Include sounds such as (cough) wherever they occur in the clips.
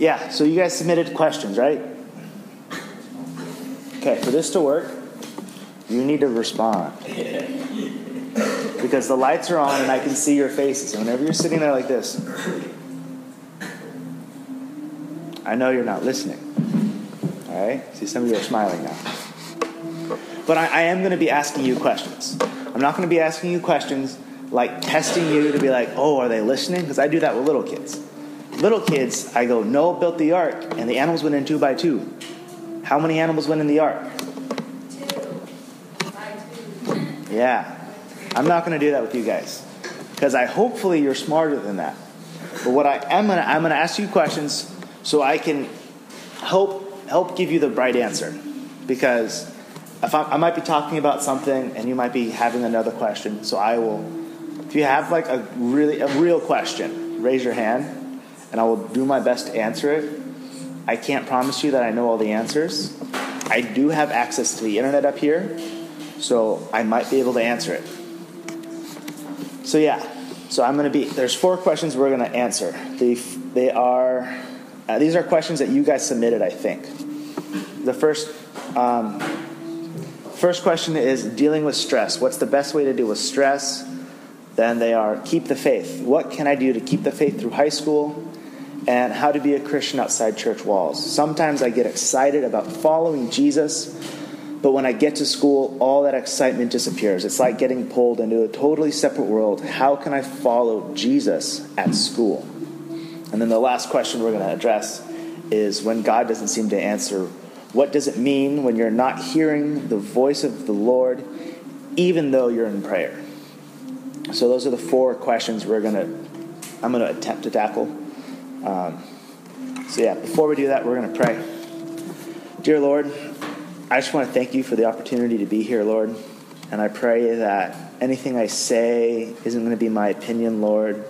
Yeah, so you guys submitted questions, right? Okay, for this to work, you need to respond. Because the lights are on and I can see your faces. And whenever you're sitting there like this, I know you're not listening. All right? See, some of you are smiling now. But I, I am going to be asking you questions. I'm not going to be asking you questions like testing you to be like, oh, are they listening? Because I do that with little kids. Little kids, I go, Noah built the ark, and the animals went in two by two. How many animals went in the ark? Two. Yeah. I'm not going to do that with you guys. Because I hopefully you're smarter than that. But what I am going to I'm going to ask you questions so I can help help give you the right answer. Because if I, I might be talking about something and you might be having another question, so I will if you have like a really a real question, raise your hand and I will do my best to answer it. I can't promise you that I know all the answers. I do have access to the internet up here, so I might be able to answer it. So yeah, so I'm to be there's four questions we're to answer. They they are uh, these are questions that you guys submitted, I think. The first um, first question is dealing with stress. What's the best way to deal with stress? Then they are keep the faith. What can I do to keep the faith through high school? And how to be a Christian outside church walls. Sometimes I get excited about following Jesus, but when I get to school, all that excitement disappears. It's like getting pulled into a totally separate world. How can I follow Jesus at school? And then the last question we're going to address is when God doesn't seem to answer, what does it mean when you're not hearing the voice of the Lord, even though you're in prayer? So those are the four questions we're going to I'm going to attempt to tackle. Um, so yeah, before we do that, we're going to pray. Dear Lord, I just want to thank you for the opportunity to be here, Lord. And I pray that anything I say isn't going to be my opinion, Lord.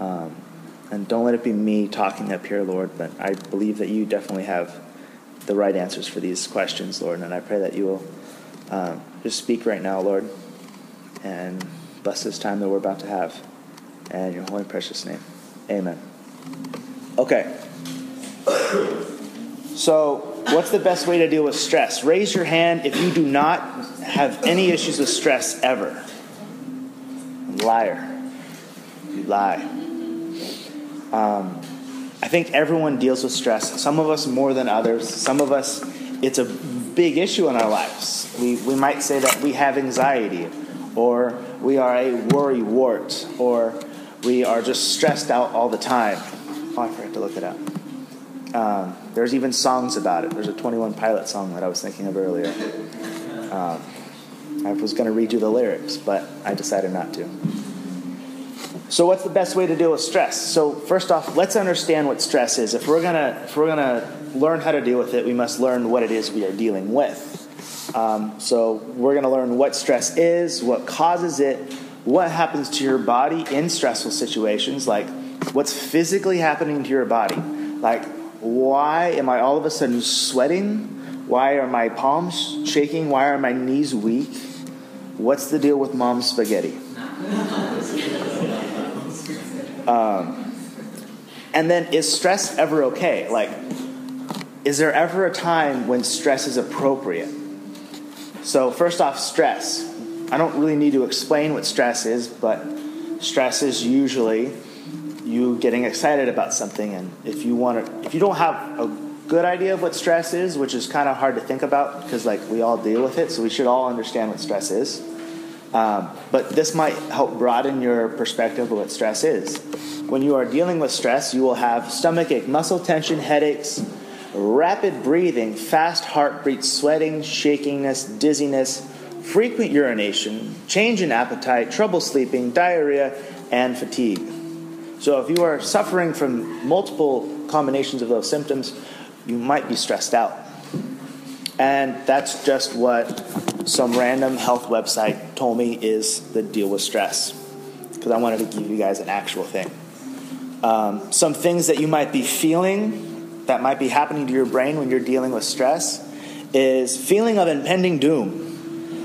Um, and don't let it be me talking up here, Lord. But I believe that you definitely have the right answers for these questions, Lord. And I pray that you will um, just speak right now, Lord. And bless this time that we're about to have. In your holy precious name. Amen. Okay. So, what's the best way to deal with stress? Raise your hand if you do not have any issues with stress ever. Liar. You lie. Um, I think everyone deals with stress. Some of us more than others. Some of us, it's a big issue in our lives. We, we might say that we have anxiety, or we are a worry wart, or we are just stressed out all the time. Oh, I forgot to look it up. Um, there's even songs about it. There's a 21 Pilot song that I was thinking of earlier. Um, I was going to read you the lyrics, but I decided not to. So, what's the best way to deal with stress? So, first off, let's understand what stress is. If we're gonna if we're gonna learn how to deal with it, we must learn what it is we are dealing with. Um, so, we're gonna learn what stress is, what causes it, what happens to your body in stressful situations, like what's physically happening to your body, like why am I all of a sudden sweating? Why are my palms shaking? Why are my knees weak? What's the deal with mom's spaghetti? (laughs) Um, and then, is stress ever okay? Like, is there ever a time when stress is appropriate? So, first off, stress. I don't really need to explain what stress is, but stress is usually you getting excited about something, and if you want to, if you don't have a good idea of what stress is, which is kind of hard to think about because like we all deal with it, so we should all understand what stress is. Um, but this might help broaden your perspective of what stress is. When you are dealing with stress, you will have stomach ache, muscle tension, headaches, rapid breathing, fast heartbeat, sweating, shakiness, dizziness, frequent urination, change in appetite, trouble sleeping, diarrhea, and fatigue. So, if you are suffering from multiple combinations of those symptoms, you might be stressed out. And that's just what some random health website told me is the deal with stress. Because I wanted to give you guys an actual thing. Um, some things that you might be feeling that might be happening to your brain when you're dealing with stress is feeling of impending doom.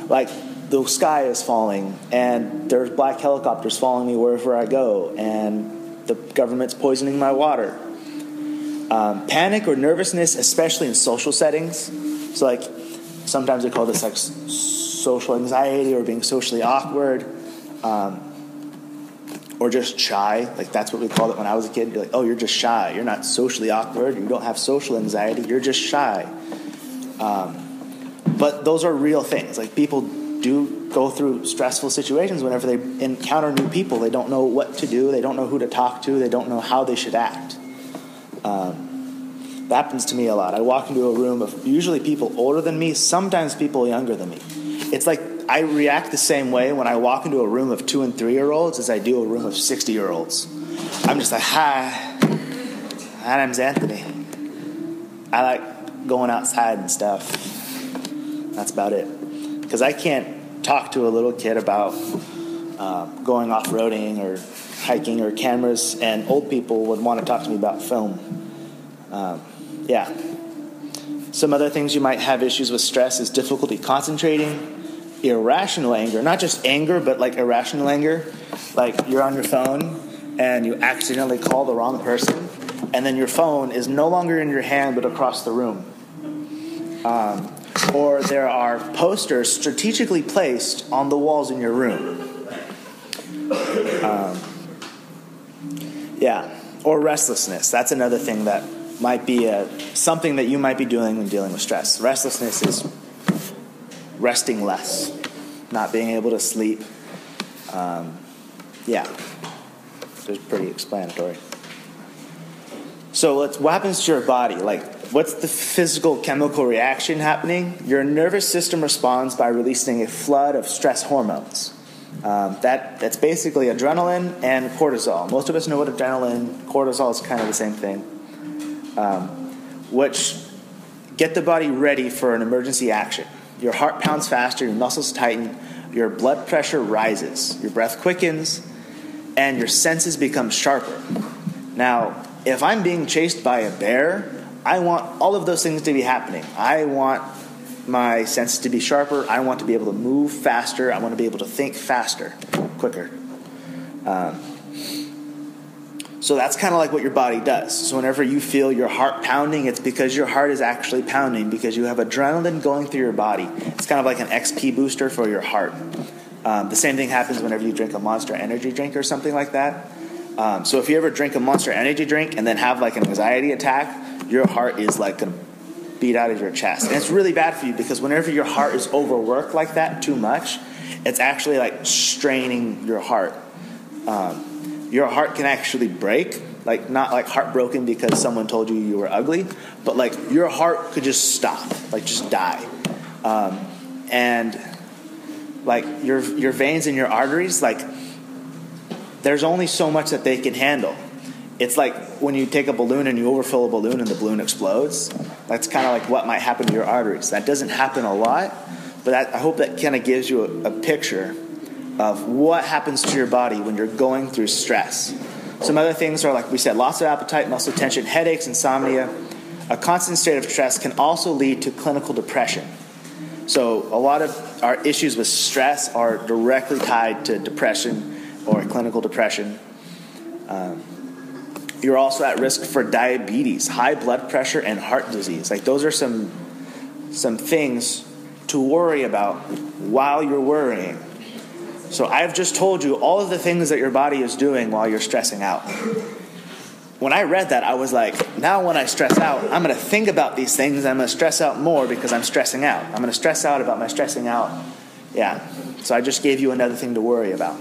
Like the sky is falling, and there's black helicopters following me wherever I go, and the government's poisoning my water Um, panic or nervousness, especially in social settings. So, like, sometimes they call this like social anxiety or being socially awkward. Um, or just shy. Like that's what we called it when I was a kid. You're like, oh, you're just shy. You're not socially awkward. You don't have social anxiety. You're just shy. Um, but those are real things. Like people do go through stressful situations whenever they encounter new people. They don't know what to do. They don't know who to talk to. They don't know how they should act. Um, that happens to me a lot. I walk into a room of usually people older than me, sometimes people younger than me. It's like I react the same way when I walk into a room of two and three year olds as I do a room of 60 year olds. I'm just like, hi, my name's Anthony. I like going outside and stuff. That's about it. Because I can't talk to a little kid about uh, going off roading or hiking or cameras, and old people would want to talk to me about film. Um, yeah. Some other things you might have issues with stress is difficulty concentrating, irrational anger, not just anger, but like irrational anger. Like you're on your phone and you accidentally call the wrong person, and then your phone is no longer in your hand but across the room. Um, or there are posters strategically placed on the walls in your room. Um, yeah, or restlessness. That's another thing that might be a, something that you might be doing when dealing with stress. Restlessness is resting less, not being able to sleep. Um, yeah, it's pretty explanatory. So, what happens to your body? Like, what's the physical chemical reaction happening? Your nervous system responds by releasing a flood of stress hormones. Um, that, that's basically adrenaline and cortisol. Most of us know what adrenaline, cortisol is kind of the same thing, um, which get the body ready for an emergency action. Your heart pounds faster, your muscles tighten, your blood pressure rises, your breath quickens, and your senses become sharper. Now, if I'm being chased by a bear, I want all of those things to be happening. I want my senses to be sharper. I want to be able to move faster. I want to be able to think faster, quicker. Um, so that's kind of like what your body does. So whenever you feel your heart pounding, it's because your heart is actually pounding because you have adrenaline going through your body. It's kind of like an XP booster for your heart. Um, the same thing happens whenever you drink a monster energy drink or something like that. Um, so if you ever drink a monster energy drink and then have like an anxiety attack, your heart is like going to beat out of your chest. And it's really bad for you because whenever your heart is overworked like that too much, it's actually like straining your heart. Um, your heart can actually break like not like heartbroken because someone told you you were ugly but like your heart could just stop like just die um, and like your your veins and your arteries like there's only so much that they can handle it's like when you take a balloon and you overfill a balloon and the balloon explodes that's kind of like what might happen to your arteries that doesn't happen a lot but that, i hope that kind of gives you a, a picture of what happens to your body when you're going through stress. Some other things are, like we said, loss of appetite, muscle tension, headaches, insomnia. A constant state of stress can also lead to clinical depression. So, a lot of our issues with stress are directly tied to depression or clinical depression. Um, you're also at risk for diabetes, high blood pressure, and heart disease. Like, those are some, some things to worry about while you're worrying. So I've just told you all of the things that your body is doing while you're stressing out. When I read that, I was like, now when I stress out, I'm going to think about these things. I'm going to stress out more because I'm stressing out. I'm going to stress out about my stressing out. Yeah. So I just gave you another thing to worry about.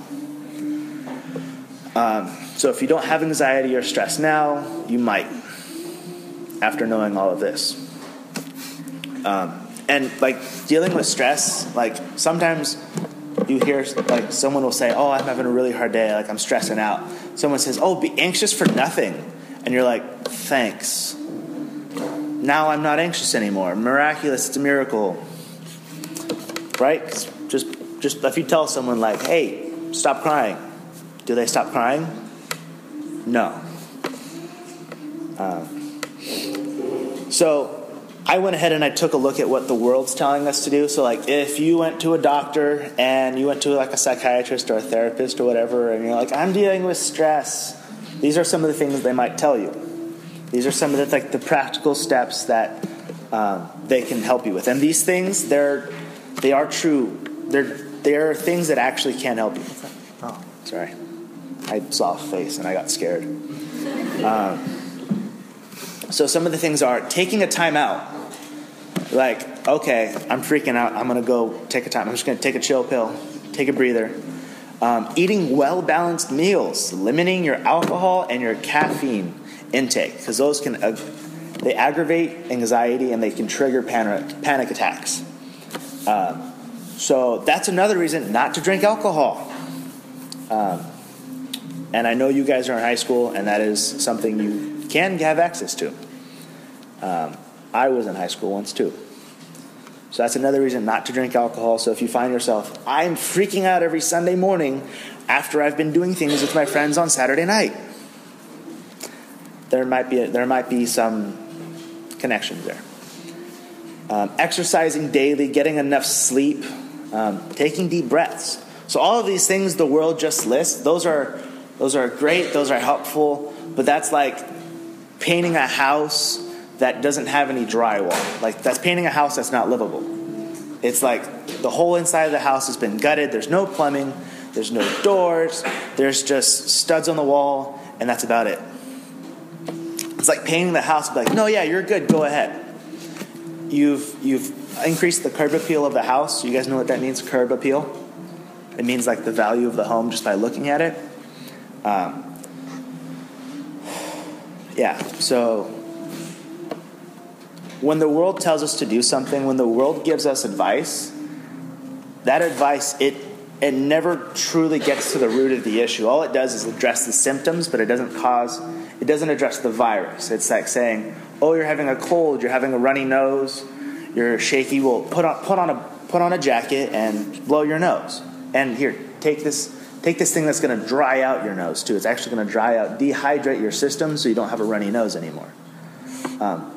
Um, so if you don't have anxiety or stress now, you might after knowing all of this. Um, and like dealing with stress, like sometimes you hear like someone will say, "Oh, I'm having a really hard day. Like I'm stressing out." Someone says, "Oh, be anxious for nothing," and you're like, "Thanks." Now I'm not anxious anymore. Miraculous! It's a miracle, right? Just, just if you tell someone like, "Hey, stop crying," do they stop crying? No. Um, so I went ahead and I took a look at what the world's telling us to do. So, like, if you went to a doctor and you went to like a psychiatrist or a therapist or whatever, and you're like, I'm dealing with stress, these are some of the things they might tell you. These are some of the like the practical steps that um, they can help you with. And these things, they're they are true. They're they are things that actually can help you. Oh, sorry. I saw a face and I got scared. Um, so some of the things are taking a time out. Like, okay, I'm freaking out. I'm gonna go take a time. I'm just gonna take a chill pill, take a breather. Um, eating well balanced meals, limiting your alcohol and your caffeine intake, because those can uh, they aggravate anxiety and they can trigger panic, panic attacks. Um, so that's another reason not to drink alcohol. Um, and I know you guys are in high school, and that is something you can have access to. Um, I was in high school once too. So that's another reason not to drink alcohol. So if you find yourself, I'm freaking out every Sunday morning after I've been doing things with my friends on Saturday night. There might be, a, there might be some connections there. Um, exercising daily, getting enough sleep, um, taking deep breaths. So all of these things the world just lists, those are those are great, those are helpful, but that's like painting a house that doesn't have any drywall. Like that's painting a house that's not livable. It's like the whole inside of the house has been gutted, there's no plumbing, there's no doors, there's just studs on the wall, and that's about it. It's like painting the house, like, no, yeah, you're good, go ahead. You've you've increased the curb appeal of the house. You guys know what that means, curb appeal? It means like the value of the home just by looking at it. Um, yeah, so when the world tells us to do something, when the world gives us advice, that advice, it, it never truly gets to the root of the issue. All it does is address the symptoms, but it doesn't cause, it doesn't address the virus. It's like saying, oh, you're having a cold, you're having a runny nose, you're shaky. Well, put on, put on, a, put on a jacket and blow your nose. And here, take this Take this thing that's going to dry out your nose too. It's actually going to dry out, dehydrate your system so you don't have a runny nose anymore. Um,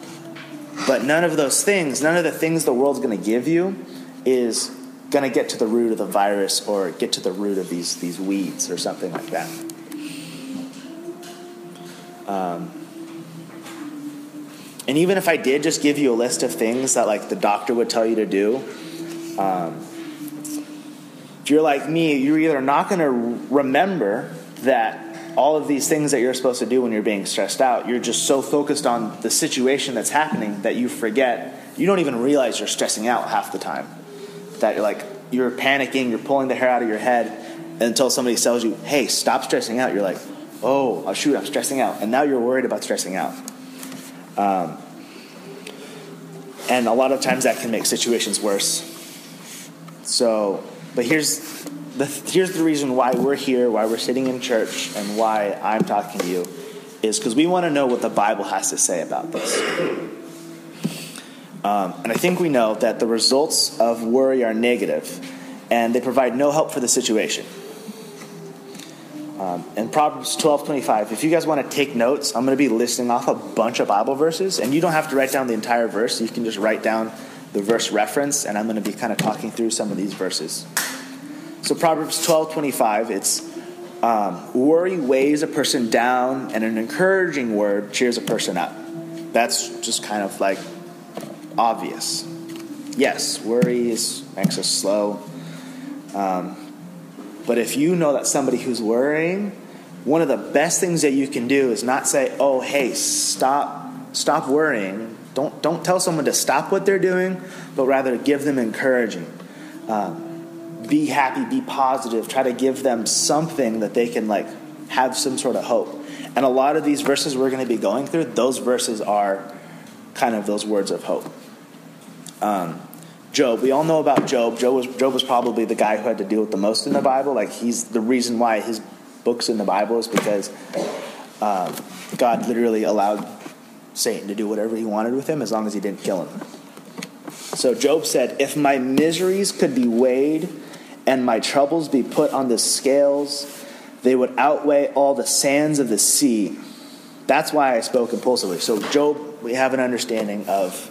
but none of those things, none of the things the world's going to give you is going to get to the root of the virus or get to the root of these, these weeds or something like that. Um, and even if I did just give you a list of things that like the doctor would tell you to do, um, you're like me, you're either not going to remember that all of these things that you're supposed to do when you're being stressed out, you're just so focused on the situation that's happening that you forget. You don't even realize you're stressing out half the time. That you're like, you're panicking, you're pulling the hair out of your head until somebody tells you, hey, stop stressing out. You're like, oh, oh shoot, I'm stressing out. And now you're worried about stressing out. Um, and a lot of times that can make situations worse. So but here's the, here's the reason why we're here, why we're sitting in church, and why I'm talking to you is because we want to know what the Bible has to say about this. Um, and I think we know that the results of worry are negative, and they provide no help for the situation. Um, in Proverbs 12 25, if you guys want to take notes, I'm going to be listing off a bunch of Bible verses, and you don't have to write down the entire verse. You can just write down the verse reference, and I'm going to be kind of talking through some of these verses. So Proverbs 12, 25, it's um, worry weighs a person down, and an encouraging word cheers a person up. That's just kind of like obvious. Yes, worry is, makes us slow. Um, but if you know that somebody who's worrying, one of the best things that you can do is not say, "Oh, hey, stop, stop worrying." Don't, don't tell someone to stop what they're doing, but rather give them encouraging. Um, be happy, be positive. Try to give them something that they can like have some sort of hope. And a lot of these verses we're going to be going through, those verses are kind of those words of hope. Um, Job, we all know about Job. Job was, Job was probably the guy who had to deal with the most in the Bible. Like he's the reason why his books in the Bible is because uh, God literally allowed Satan to do whatever he wanted with him as long as he didn't kill him. So Job said, If my miseries could be weighed and my troubles be put on the scales, they would outweigh all the sands of the sea. That's why I spoke impulsively. So, Job, we have an understanding of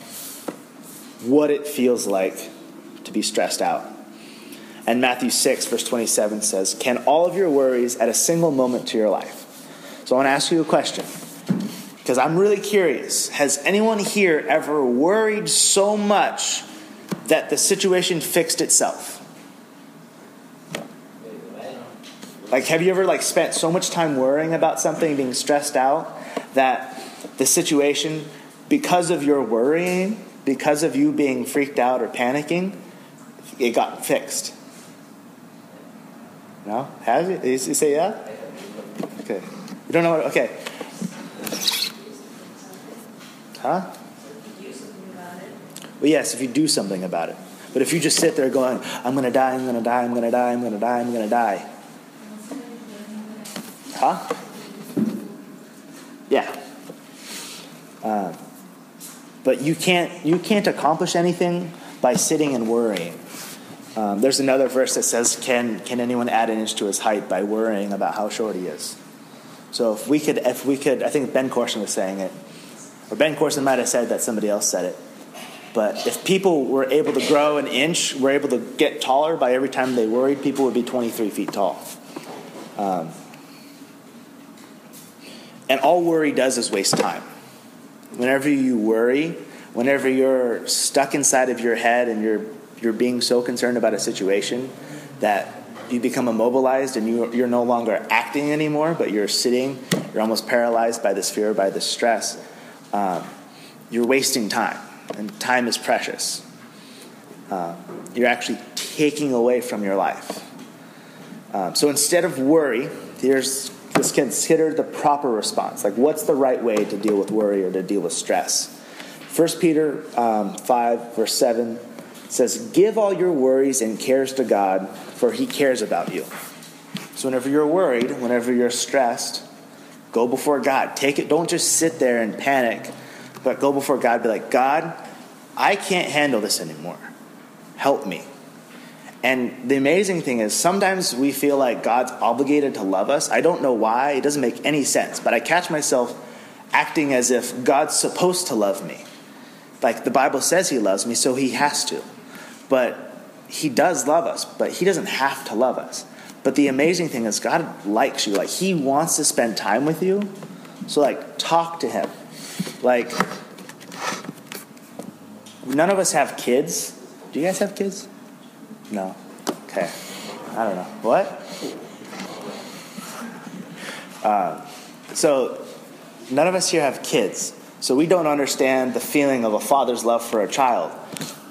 what it feels like to be stressed out. And Matthew 6, verse 27 says, Can all of your worries add a single moment to your life? So I want to ask you a question. Because I'm really curious. Has anyone here ever worried so much that the situation fixed itself? Like, have you ever like spent so much time worrying about something, being stressed out, that the situation, because of your worrying, because of you being freaked out or panicking, it got fixed? No? Has it? You say yeah? Okay. You don't know what? Okay. Huh? Well, yes, if you do something about it. But if you just sit there going, I'm going to die, I'm going to die, I'm going to die, I'm going to die, I'm going to die. Huh? Yeah. Uh, but you can't you can't accomplish anything by sitting and worrying. Um, there's another verse that says, "Can can anyone add an inch to his height by worrying about how short he is?" So if we could, if we could, I think Ben Courson was saying it, or Ben Courson might have said that somebody else said it. But if people were able to grow an inch, were able to get taller by every time they worried, people would be 23 feet tall. Um, and all worry does is waste time. Whenever you worry, whenever you're stuck inside of your head and you're, you're being so concerned about a situation that you become immobilized and you, you're no longer acting anymore, but you're sitting, you're almost paralyzed by this fear, by this stress, um, you're wasting time. And time is precious. Uh, you're actually taking away from your life. Um, so instead of worry, here's just consider the proper response. Like, what's the right way to deal with worry or to deal with stress? 1 Peter um, 5, verse 7 says, Give all your worries and cares to God, for he cares about you. So, whenever you're worried, whenever you're stressed, go before God. Take it, don't just sit there and panic, but go before God. Be like, God, I can't handle this anymore. Help me. And the amazing thing is, sometimes we feel like God's obligated to love us. I don't know why, it doesn't make any sense, but I catch myself acting as if God's supposed to love me. Like the Bible says He loves me, so He has to. But He does love us, but He doesn't have to love us. But the amazing thing is, God likes you. Like, He wants to spend time with you. So, like, talk to Him. Like, none of us have kids. Do you guys have kids? No. Okay. I don't know. What? Uh, so, none of us here have kids. So, we don't understand the feeling of a father's love for a child.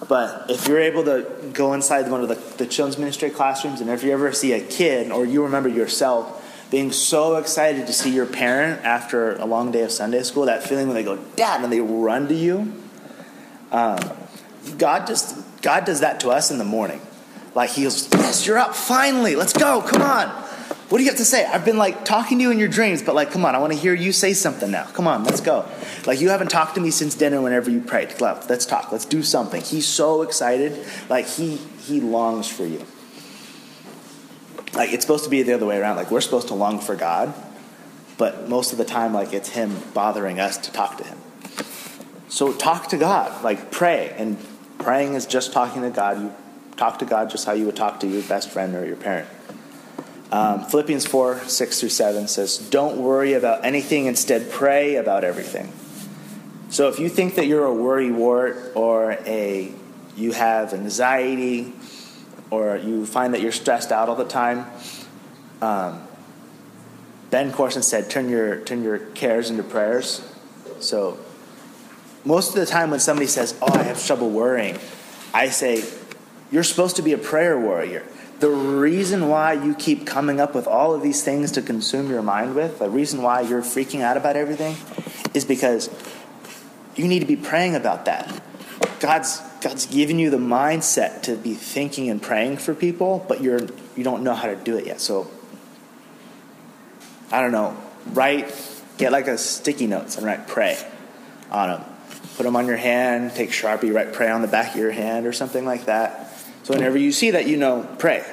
But if you're able to go inside one of the, the children's ministry classrooms, and if you ever see a kid, or you remember yourself being so excited to see your parent after a long day of Sunday school, that feeling when they go, Dad, and they run to you. Um, God just God does that to us in the morning. Like he goes, Yes, you're up, finally, let's go, come on. What do you have to say? I've been like talking to you in your dreams, but like, come on, I want to hear you say something now. Come on, let's go. Like, you haven't talked to me since dinner whenever you prayed. Let's talk. Let's do something. He's so excited. Like, he, he longs for you. Like, it's supposed to be the other way around. Like, we're supposed to long for God, but most of the time, like, it's Him bothering us to talk to Him. So, talk to God. Like, pray. And praying is just talking to God. You talk to God just how you would talk to your best friend or your parent. Um, Philippians 4 6 through 7 says, Don't worry about anything, instead, pray about everything. So if you think that you're a worry wart or a you have anxiety or you find that you're stressed out all the time, um, Ben Courson said, turn your, turn your cares into prayers. So most of the time when somebody says, Oh, I have trouble worrying, I say, You're supposed to be a prayer warrior the reason why you keep coming up with all of these things to consume your mind with, the reason why you're freaking out about everything, is because you need to be praying about that. God's God's given you the mindset to be thinking and praying for people, but you're you don't know how to do it yet. So I don't know. Write, get like a sticky notes and write pray on them. Put them on your hand. Take Sharpie, write pray on the back of your hand or something like that so whenever you see that, you know, pray.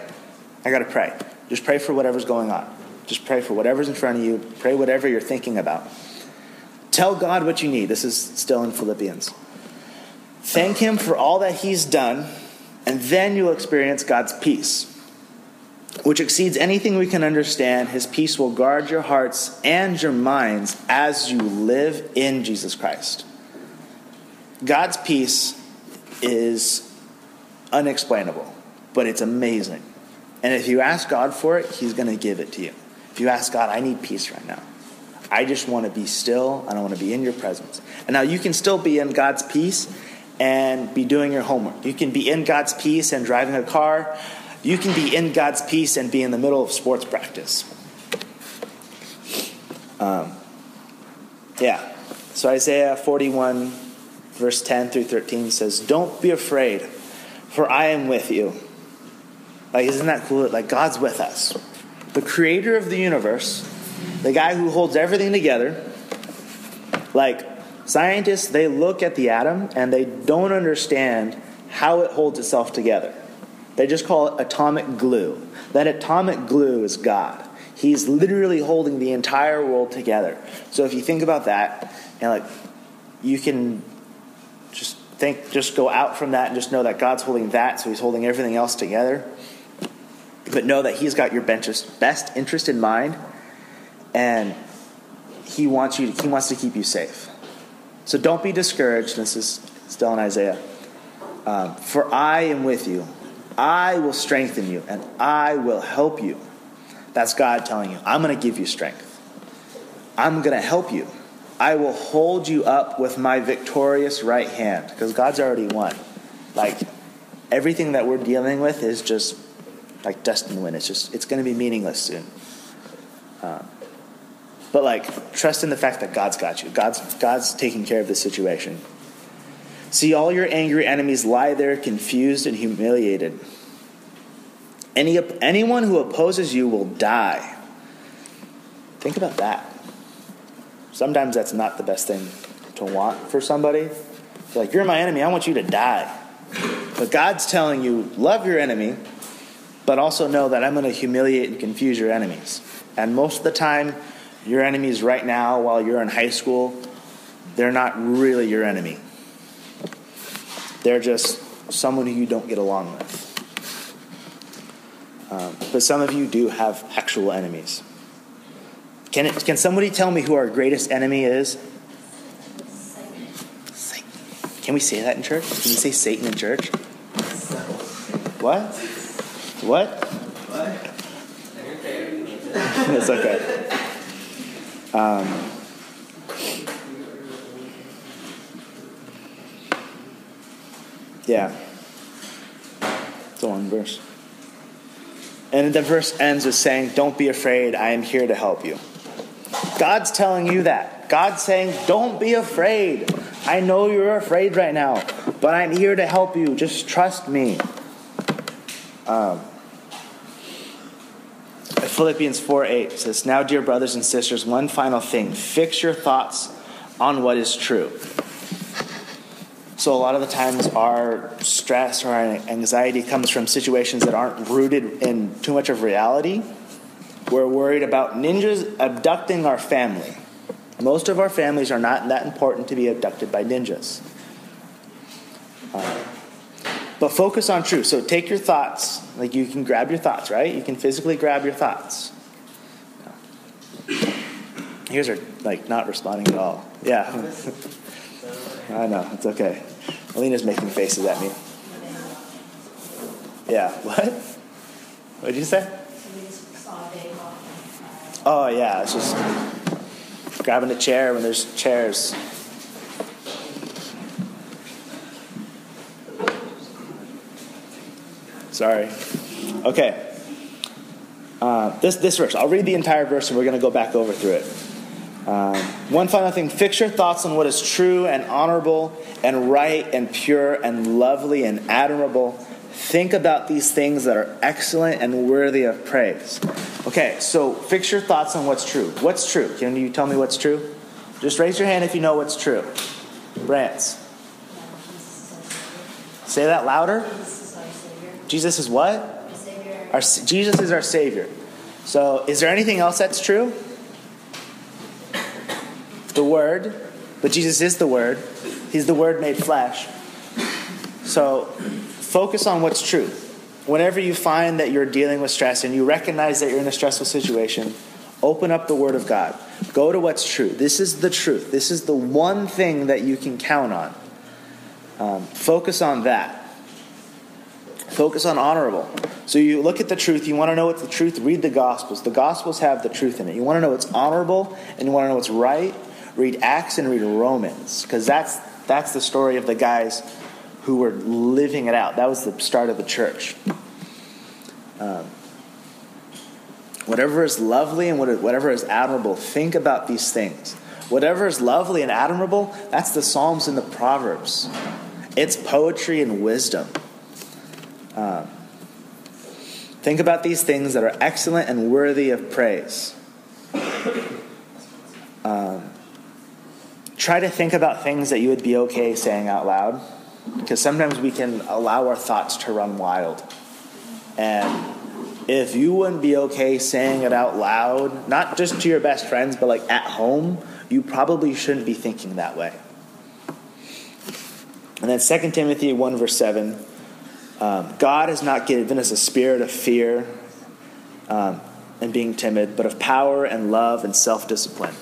I got to pray. Just pray for whatever's going on. Just pray for whatever's in front of you. Pray whatever you're thinking about. Tell God what you need. This is still in Philippians. Thank Him for all that He's done, and then you'll experience God's peace. which exceeds anything we can understand. His peace will guard your hearts and your minds as you live in Jesus Christ. God's peace is unexplainable, but it's amazing. And if you ask God for it, He's going to give it to you. If you ask God, I need peace right now. I just want to be still. I don't want to be in your presence. And now you can still be in God's peace and be doing your homework. You can be in God's peace and driving a car. You can be in God's peace and be in the middle of sports practice. Um, yeah. So Isaiah 41, verse 10 through 13 says, Don't be afraid, for I am with you. Like, isn't that cool? Like, God's with us. The creator of the universe, the guy who holds everything together, like, Scientists, they look at the atom and they don't understand how it holds itself together. They just call it atomic glue. That atomic glue is God. He's literally holding the entire world together. So if you think about that, and like you can just think just go out from that and just know that God's holding that, so he's holding everything else together. But know that he's got your best interest in mind and he wants you to, he wants to keep you safe. So don't be discouraged. This is still in Isaiah. Um, For I am with you. I will strengthen you and I will help you. That's God telling you, I'm going to give you strength. I'm going to help you. I will hold you up with my victorious right hand because God's already won. Like everything that we're dealing with is just like dust and wind. It's just it's going to be meaningless soon. Um, but like, trust in the fact that God's got you. God's, God's taking care of the situation. See all your angry enemies lie there confused and humiliated. Any, anyone who opposes you will die. Think about that. Sometimes that's not the best thing to want for somebody. like, you're my enemy, I want you to die. But God's telling you, love your enemy, but also know that I'm going to humiliate and confuse your enemies. And most of the time, your enemies right now while you're in high school, they're not really your enemy. They're just someone who you don't get along with. Um, but some of you do have actual enemies. Can, it, can somebody tell me who our greatest enemy is? Satan. Can we say that in church? Can we say Satan in church? What? What? What? (laughs) it's okay. Um, yeah. It's a long verse. And the verse ends with saying, Don't be afraid, I am here to help you. God's telling you that. God's saying, Don't be afraid. I know you're afraid right now, but I'm here to help you. Just trust me. Um, Philippians 4 8 says, Now, dear brothers and sisters, one final thing fix your thoughts on what is true. So, a lot of the times, our stress or our anxiety comes from situations that aren't rooted in too much of reality. We're worried about ninjas abducting our family. Most of our families are not that important to be abducted by ninjas. Uh, but focus on truth. So take your thoughts, like you can grab your thoughts, right? You can physically grab your thoughts. Here's are like, not responding at all. Yeah. (laughs) I know, it's okay. Alina's making faces at me. Yeah, (laughs) what? What did you say? Oh, yeah, it's just grabbing a chair when there's chairs. Sorry. Okay. Uh, this, this verse, I'll read the entire verse and we're going to go back over through it. Um, one final thing fix your thoughts on what is true and honorable and right and pure and lovely and admirable. Think about these things that are excellent and worthy of praise. Okay, so fix your thoughts on what's true. What's true? Can you tell me what's true? Just raise your hand if you know what's true. Brants. Say that louder. Jesus is what? Our, Jesus is our Savior. So, is there anything else that's true? The Word, but Jesus is the Word. He's the Word made flesh. So, focus on what's true. whenever you find that you're dealing with stress and you recognize that you're in a stressful situation, open up the Word of God. Go to what's true. This is the truth. This is the one thing that you can count on. Um, focus on that. Focus on honorable. So you look at the truth, you want to know what's the truth, read the Gospels. The Gospels have the truth in it. You want to know what's honorable and you want to know what's right, read Acts and read Romans, because that's, that's the story of the guys who were living it out. That was the start of the church. Um, whatever is lovely and whatever is admirable, think about these things. Whatever is lovely and admirable, that's the Psalms and the Proverbs. It's poetry and wisdom. Um, think about these things that are excellent and worthy of praise. Um, try to think about things that you would be okay saying out loud, because sometimes we can allow our thoughts to run wild. And if you wouldn't be okay saying it out loud, not just to your best friends, but like at home, you probably shouldn't be thinking that way. And then 2 Timothy 1, verse 7 um, God has not given us a spirit of fear um, and being timid, but of power and love and self discipline.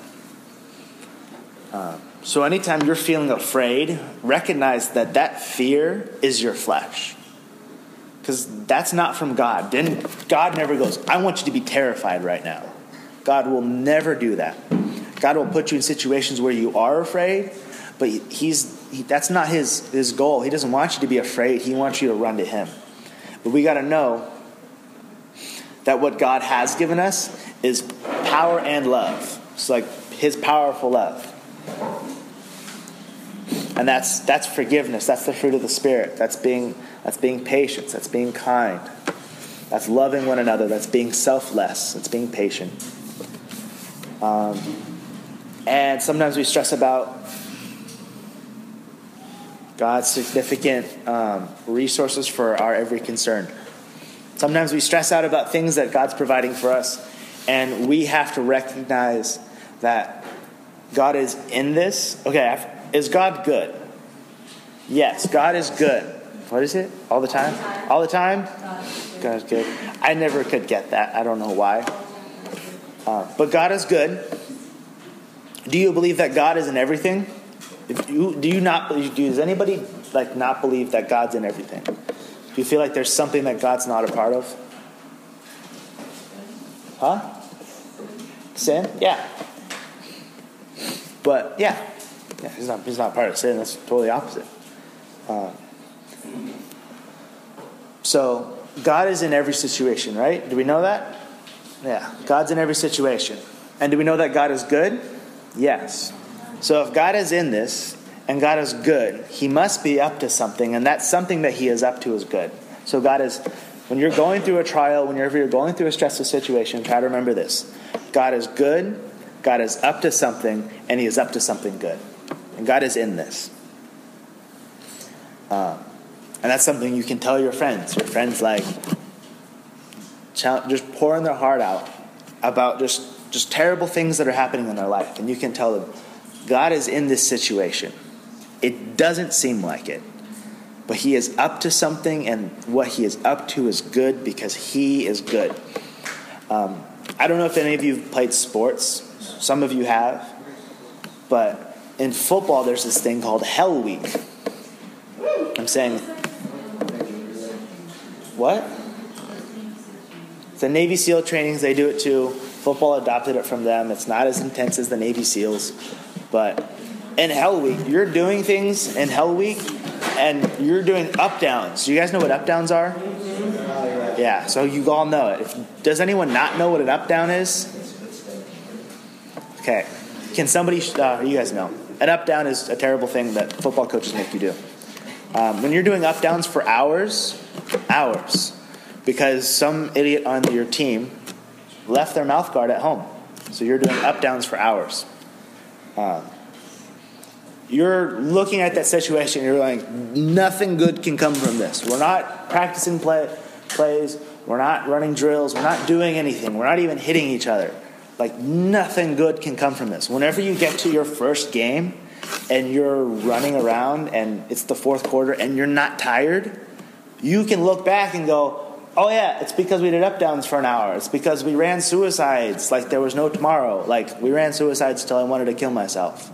Um, so, anytime you're feeling afraid, recognize that that fear is your flesh. Because that's not from God. Then God never goes, I want you to be terrified right now. God will never do that. God will put you in situations where you are afraid, but he's he, that's not his, his goal. He doesn't want you to be afraid, he wants you to run to him. But we got to know that what God has given us is power and love. It's like his powerful love. And that's that's forgiveness. That's the fruit of the spirit. That's being that's being patient. That's being kind. That's loving one another. That's being selfless. That's being patient. Um, and sometimes we stress about God's significant um, resources for our every concern. Sometimes we stress out about things that God's providing for us, and we have to recognize that God is in this. Okay, is God good? Yes, God is good. What is it? All the time? All the time? God is good. I never could get that. I don't know why. Uh, but God is good. Do you believe that God is in everything? You, do you not does anybody like not believe that God's in everything? Do you feel like there's something that God's not a part of? Huh? Sin? Yeah. But yeah, yeah, he's not he's not part of sin. That's totally opposite. Uh, so God is in every situation, right? Do we know that? Yeah, God's in every situation. And do we know that God is good? Yes. So if God is in this and God is good, he must be up to something, and that something that he is up to is good. So God is, when you're going through a trial, whenever you're going through a stressful situation, try to remember this God is good, God is up to something, and he is up to something good. And God is in this. Uh, and that's something you can tell your friends. Your friends, like, just pouring their heart out about just, just terrible things that are happening in their life. And you can tell them, God is in this situation. It doesn't seem like it. But he is up to something, and what he is up to is good because he is good. Um, I don't know if any of you have played sports. Some of you have. But in football, there's this thing called Hell Week. I'm saying, what? The Navy SEAL trainings, they do it too. Football adopted it from them. It's not as intense as the Navy SEALs. But in Hell Week, you're doing things in Hell Week and you're doing up downs. Do you guys know what up downs are? Yeah, so you all know it. If, does anyone not know what an up down is? Okay. Can somebody, uh, you guys know. An up down is a terrible thing that football coaches make you do. Um, when you're doing up downs for hours, hours, because some idiot on your team left their mouth guard at home. So you're doing up downs for hours. Um, you're looking at that situation and you're like, nothing good can come from this. We're not practicing play, plays, we're not running drills, we're not doing anything, we're not even hitting each other. Like, nothing good can come from this. Whenever you get to your first game and you're running around and it's the fourth quarter and you're not tired, you can look back and go, Oh yeah, it's because we did up downs for an hour. It's because we ran suicides like there was no tomorrow. Like we ran suicides till I wanted to kill myself.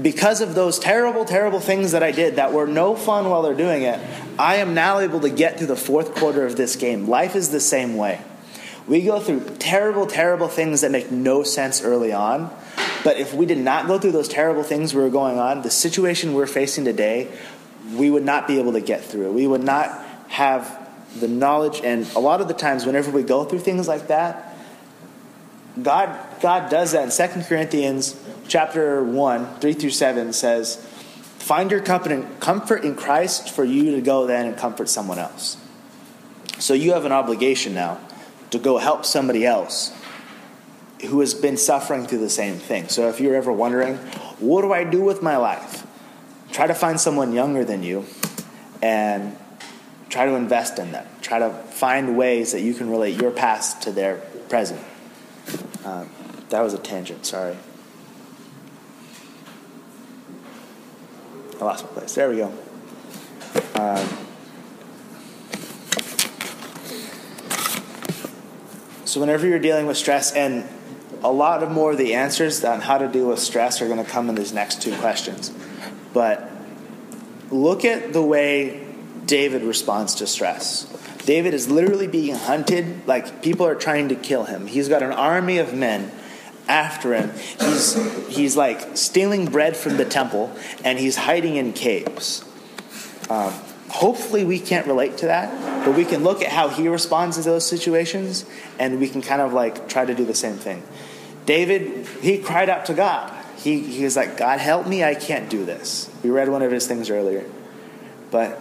Because of those terrible, terrible things that I did that were no fun while they're doing it, I am now able to get through the fourth quarter of this game. Life is the same way. We go through terrible, terrible things that make no sense early on. But if we did not go through those terrible things we were going on, the situation we're facing today, we would not be able to get through. We would not have the knowledge, and a lot of the times, whenever we go through things like that, God, God does that. In 2 Corinthians chapter 1, 3 through 7 says, Find your comfort in Christ for you to go then and comfort someone else. So you have an obligation now to go help somebody else who has been suffering through the same thing. So if you're ever wondering, what do I do with my life? Try to find someone younger than you and try to invest in them. Try to find ways that you can relate your past to their present. Um, that was a tangent, sorry. I lost my place. There we go. Um, so, whenever you're dealing with stress, and a lot of more of the answers on how to deal with stress are going to come in these next two questions. But look at the way David responds to stress. David is literally being hunted, like people are trying to kill him. He's got an army of men after him. He's, he's like stealing bread from the temple and he's hiding in caves. Um, hopefully, we can't relate to that, but we can look at how he responds to those situations and we can kind of like try to do the same thing. David, he cried out to God. He, he was like, God, help me, I can't do this. We read one of his things earlier. But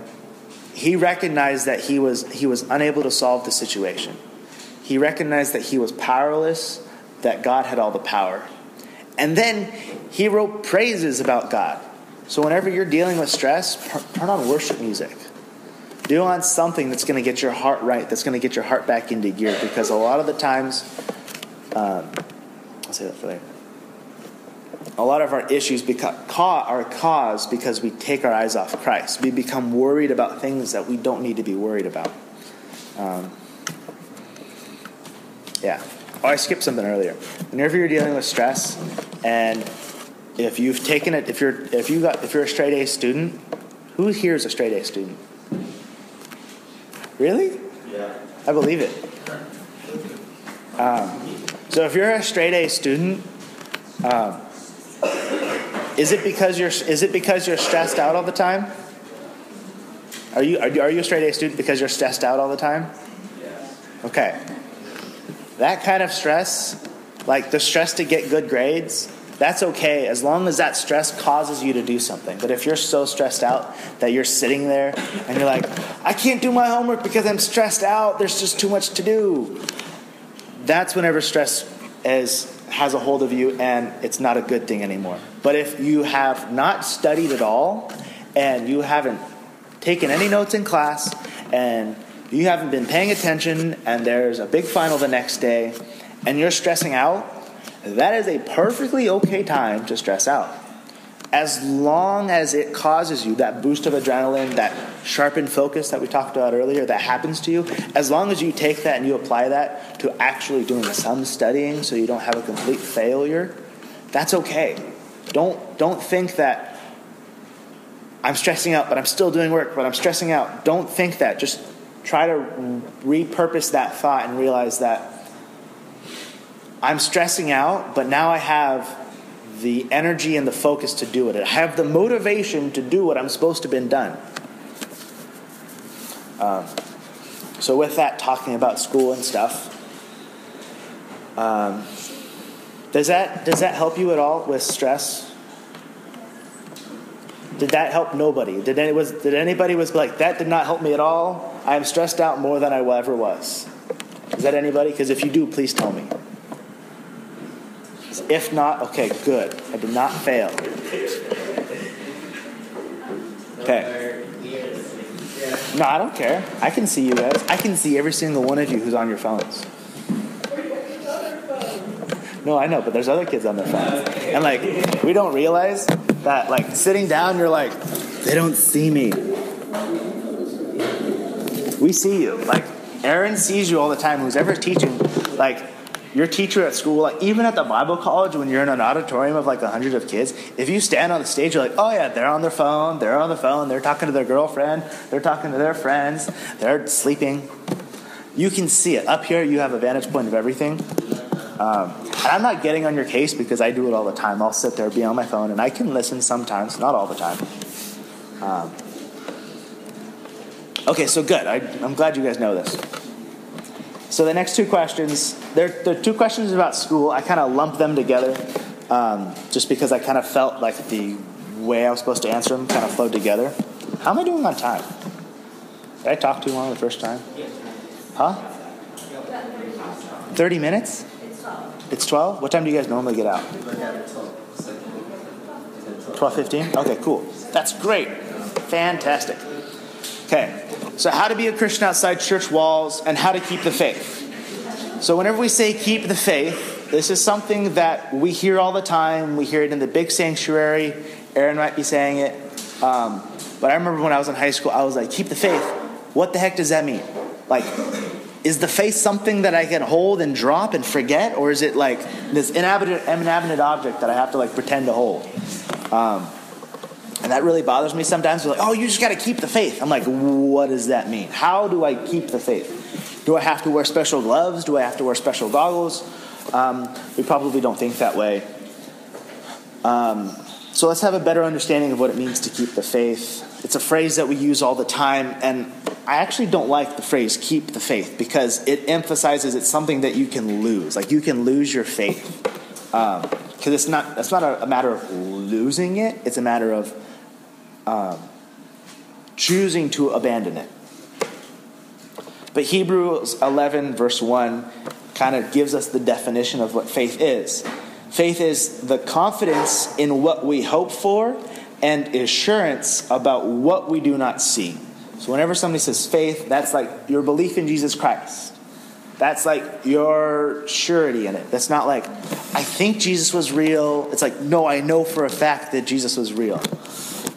he recognized that he was, he was unable to solve the situation. He recognized that he was powerless, that God had all the power. And then he wrote praises about God. So whenever you're dealing with stress, turn on worship music. Do on something that's going to get your heart right, that's going to get your heart back into gear. Because a lot of the times, um, I'll say that for later a lot of our issues beca- are caused because we take our eyes off Christ. We become worried about things that we don't need to be worried about. Um, yeah. Oh, I skipped something earlier. Whenever you're dealing with stress, and if you've taken it, if you're if you got if you're a straight A student, who here is a straight A student? Really? Yeah. I believe it. Um, so if you're a straight A student, um, is it because you're is it because you're stressed out all the time? Are you are you, are you a straight A student because you're stressed out all the time? Yes. Okay. That kind of stress, like the stress to get good grades, that's okay as long as that stress causes you to do something. But if you're so stressed out that you're sitting there and you're like, I can't do my homework because I'm stressed out, there's just too much to do. That's whenever stress is has a hold of you and it's not a good thing anymore. But if you have not studied at all and you haven't taken any notes in class and you haven't been paying attention and there's a big final the next day and you're stressing out, that is a perfectly okay time to stress out as long as it causes you that boost of adrenaline, that sharpened focus that we talked about earlier, that happens to you, as long as you take that and you apply that to actually doing some studying so you don't have a complete failure, that's okay. Don't, don't think that I'm stressing out, but I'm still doing work, but I'm stressing out. Don't think that. Just try to repurpose that thought and realize that I'm stressing out, but now I have the energy and the focus to do it. I have the motivation to do what I'm supposed to have been done. Um, so, with that, talking about school and stuff, um, does that does that help you at all with stress? Did that help nobody? Did any was did anybody was like that did not help me at all? I am stressed out more than I ever was. Is that anybody? Because if you do, please tell me. If not, okay, good. I did not fail. Okay. No, I don't care. I can see you guys. I can see every single one of you who's on your phones. No, I know, but there's other kids on their phones. And like, we don't realize that like sitting down, you're like, they don't see me. We see you. Like, Aaron sees you all the time. Who's ever teaching, like, your teacher at school, like even at the Bible college, when you're in an auditorium of like a hundred of kids, if you stand on the stage, you're like, oh yeah, they're on their phone, they're on the phone, they're talking to their girlfriend, they're talking to their friends, they're sleeping. You can see it. Up here, you have a vantage point of everything. Um, and I'm not getting on your case because I do it all the time. I'll sit there, be on my phone, and I can listen sometimes, not all the time. Um, okay, so good. I, I'm glad you guys know this. So the next two questions, they're, they're two questions about school. I kind of lumped them together um, just because I kind of felt like the way I was supposed to answer them kind of flowed together. How am I doing on time? Did I talk too long the first time? Huh? 30 minutes? It's 12? What time do you guys normally get out? 12:15? Okay, cool. That's great. Fantastic. Okay. So how to be a Christian outside church walls and how to keep the faith. So whenever we say keep the faith, this is something that we hear all the time. We hear it in the big sanctuary. Aaron might be saying it. Um, but I remember when I was in high school, I was like, keep the faith. What the heck does that mean? Like, is the faith something that I can hold and drop and forget, or is it like this inanimate, object that I have to like pretend to hold? Um, and that really bothers me sometimes. They're like, oh, you just got to keep the faith. I'm like, what does that mean? How do I keep the faith? Do I have to wear special gloves? Do I have to wear special goggles? Um, we probably don't think that way. Um, so let's have a better understanding of what it means to keep the faith. It's a phrase that we use all the time, and I actually don't like the phrase keep the faith because it emphasizes it's something that you can lose. Like you can lose your faith. Because um, it's not, it's not a, a, matter of losing it, it's a matter of um, choosing to abandon it. But Hebrews 11, verse 1, kind of gives us the definition of what faith is. Faith is the confidence in what we hope for and assurance about what we do not see. So, whenever somebody says faith, that's like your belief in Jesus Christ. That's like your surety in it. That's not like, I think Jesus was real. It's like, no, I know for a fact that Jesus was real.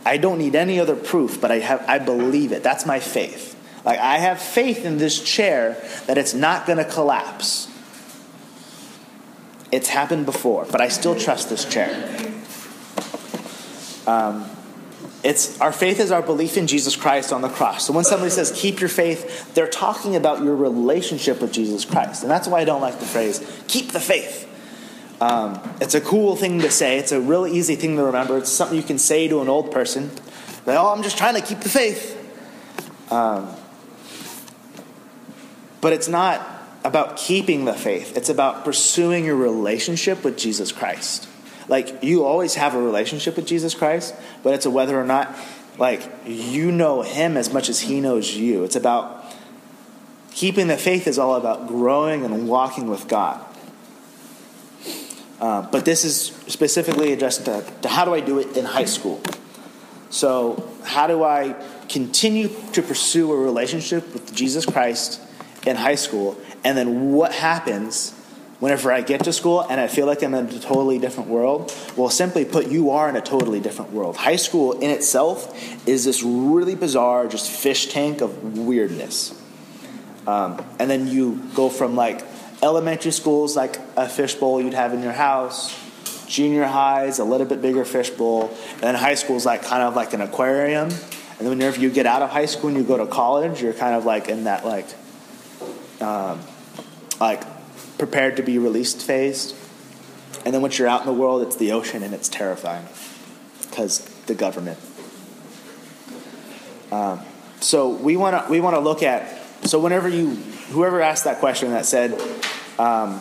I don't need any other proof, but I, have, I believe it. That's my faith. Like, I have faith in this chair that it's not going to collapse. It's happened before, but I still trust this chair. Um, it's our faith is our belief in Jesus Christ on the cross. So when somebody says keep your faith, they're talking about your relationship with Jesus Christ, and that's why I don't like the phrase keep the faith. Um, it's a cool thing to say. It's a really easy thing to remember. It's something you can say to an old person. Like, oh, I'm just trying to keep the faith. Um, but it's not about keeping the faith. It's about pursuing your relationship with Jesus Christ. Like you always have a relationship with Jesus Christ, but it's a whether or not like you know him as much as he knows you. It's about keeping the faith is all about growing and walking with God. Uh, but this is specifically addressed to, to how do I do it in high school. So, how do I continue to pursue a relationship with Jesus Christ in high school? And then what happens whenever I get to school and I feel like I'm in a totally different world? Well, simply put, you are in a totally different world. High school in itself is this really bizarre, just fish tank of weirdness. Um, and then you go from like elementary schools, like a fishbowl you'd have in your house. Junior highs, a little bit bigger fishbowl. And then high school is like kind of like an aquarium. And then whenever you get out of high school and you go to college, you're kind of like in that like, um, like prepared to be released phase. And then once you're out in the world, it's the ocean and it's terrifying because the government. Um, so we want to we want to look at so whenever you whoever asked that question that said um,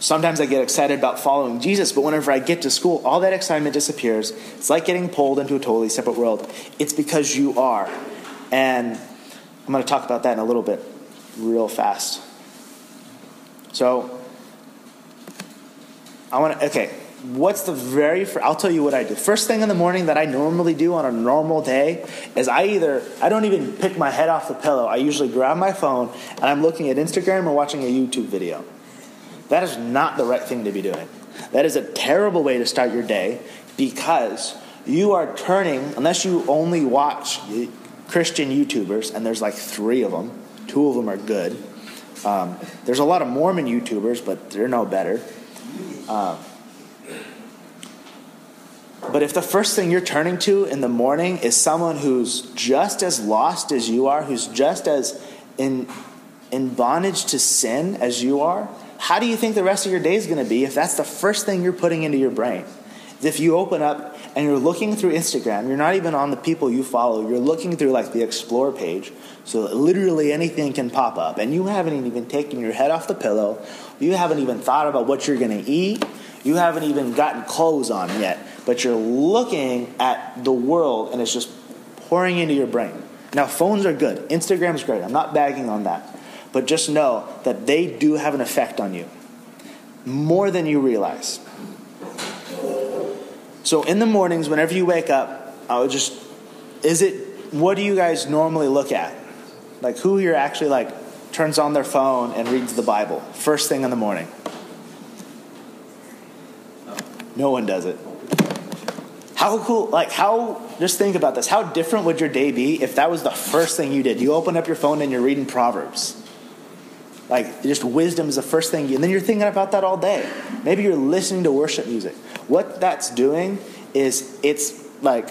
sometimes I get excited about following Jesus, but whenever I get to school, all that excitement disappears. It's like getting pulled into a totally separate world. It's because you are. And I'm going to talk about that in a little bit, real fast. So, I want to, okay, what's the very first, I'll tell you what I do. First thing in the morning that I normally do on a normal day is I either, I don't even pick my head off the pillow. I usually grab my phone and I'm looking at Instagram or watching a YouTube video. That is not the right thing to be doing. That is a terrible way to start your day because you are turning, unless you only watch Christian YouTubers, and there's like three of them. Two of them are good. Um, there's a lot of Mormon YouTubers, but they're no better. Um, but if the first thing you're turning to in the morning is someone who's just as lost as you are, who's just as in, in bondage to sin as you are, how do you think the rest of your day is going to be if that's the first thing you're putting into your brain? If you open up and you're looking through Instagram, you're not even on the people you follow, you're looking through like the explore page, so literally anything can pop up, and you haven't even taken your head off the pillow, you haven't even thought about what you're going to eat, you haven't even gotten clothes on yet, but you're looking at the world and it's just pouring into your brain. Now, phones are good, Instagram's great, I'm not bagging on that, but just know that they do have an effect on you more than you realize. So in the mornings, whenever you wake up, I would just, is it, what do you guys normally look at? Like who here actually like turns on their phone and reads the Bible first thing in the morning? No one does it. How cool, like how, just think about this. How different would your day be if that was the first thing you did? You open up your phone and you're reading Proverbs. Like, just wisdom is the first thing, you, and then you're thinking about that all day. Maybe you're listening to worship music. What that's doing is it's like